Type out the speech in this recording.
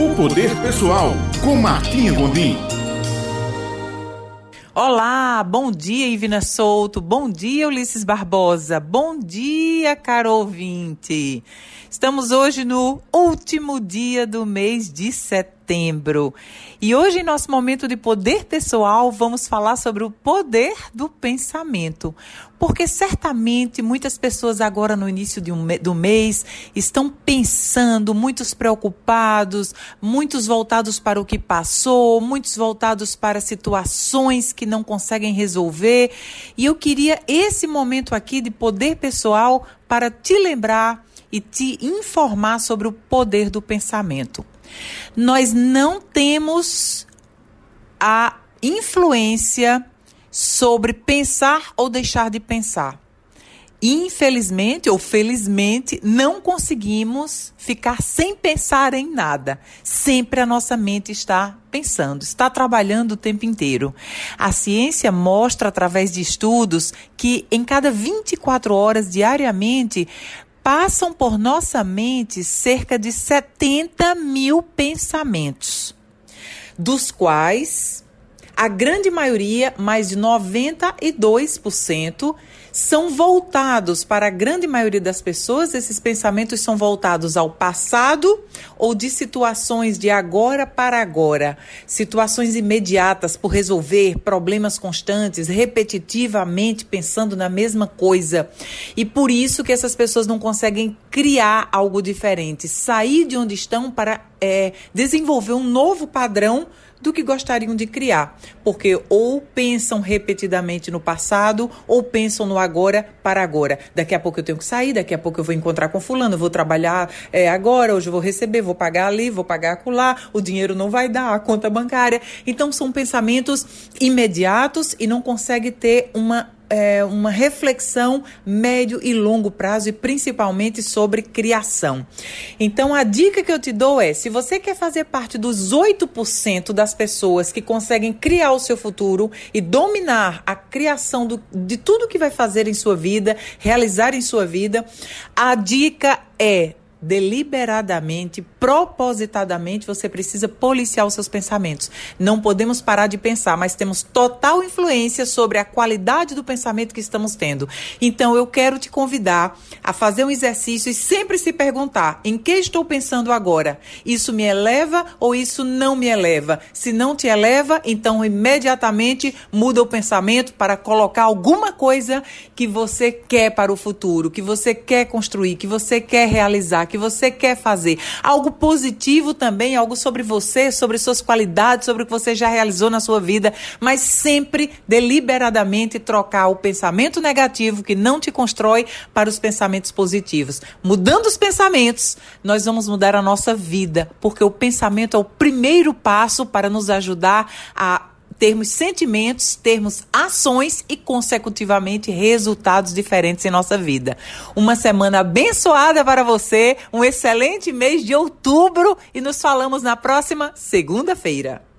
O Poder Pessoal, com Martinha Gondim. Olá, bom dia, Ivina Souto. Bom dia, Ulisses Barbosa. Bom dia, caro ouvinte. Estamos hoje no último dia do mês de setembro. E hoje, em nosso momento de poder pessoal, vamos falar sobre o poder do pensamento. Porque certamente muitas pessoas agora no início um, do mês estão pensando, muitos preocupados, muitos voltados para o que passou, muitos voltados para situações que não conseguem resolver. E eu queria esse momento aqui de poder pessoal para te lembrar e te informar sobre o poder do pensamento. Nós não temos a influência sobre pensar ou deixar de pensar. Infelizmente ou felizmente, não conseguimos ficar sem pensar em nada. Sempre a nossa mente está pensando, está trabalhando o tempo inteiro. A ciência mostra, através de estudos, que em cada 24 horas diariamente, passam por nossa mente cerca de 70 mil pensamentos, dos quais a grande maioria, mais de 92%, são voltados para a grande maioria das pessoas, esses pensamentos são voltados ao passado ou de situações de agora para agora, situações imediatas por resolver, problemas constantes, repetitivamente pensando na mesma coisa. E por isso que essas pessoas não conseguem criar algo diferente, sair de onde estão para é, desenvolver um novo padrão do que gostariam de criar, porque ou pensam repetidamente no passado ou pensam no agora para agora. Daqui a pouco eu tenho que sair, daqui a pouco eu vou encontrar com fulano, vou trabalhar é, agora, hoje eu vou receber, vou pagar ali, vou pagar acolá, o dinheiro não vai dar, a conta bancária. Então são pensamentos imediatos e não consegue ter uma é, uma reflexão médio e longo prazo e principalmente sobre criação. Então a dica que eu te dou é: se você quer fazer parte dos 8% das pessoas que conseguem criar o seu futuro e dominar a criação do, de tudo que vai fazer em sua vida, realizar em sua vida, a dica é deliberadamente, propositadamente, você precisa policiar os seus pensamentos. Não podemos parar de pensar, mas temos total influência sobre a qualidade do pensamento que estamos tendo. Então, eu quero te convidar a fazer um exercício e sempre se perguntar: em que estou pensando agora? Isso me eleva ou isso não me eleva? Se não te eleva, então imediatamente muda o pensamento para colocar alguma coisa que você quer para o futuro, que você quer construir, que você quer realizar que você quer fazer. Algo positivo também, algo sobre você, sobre suas qualidades, sobre o que você já realizou na sua vida, mas sempre deliberadamente trocar o pensamento negativo que não te constrói para os pensamentos positivos. Mudando os pensamentos, nós vamos mudar a nossa vida, porque o pensamento é o primeiro passo para nos ajudar a termos sentimentos, termos ações e, consecutivamente, resultados diferentes em nossa vida. Uma semana abençoada para você, um excelente mês de outubro e nos falamos na próxima segunda-feira.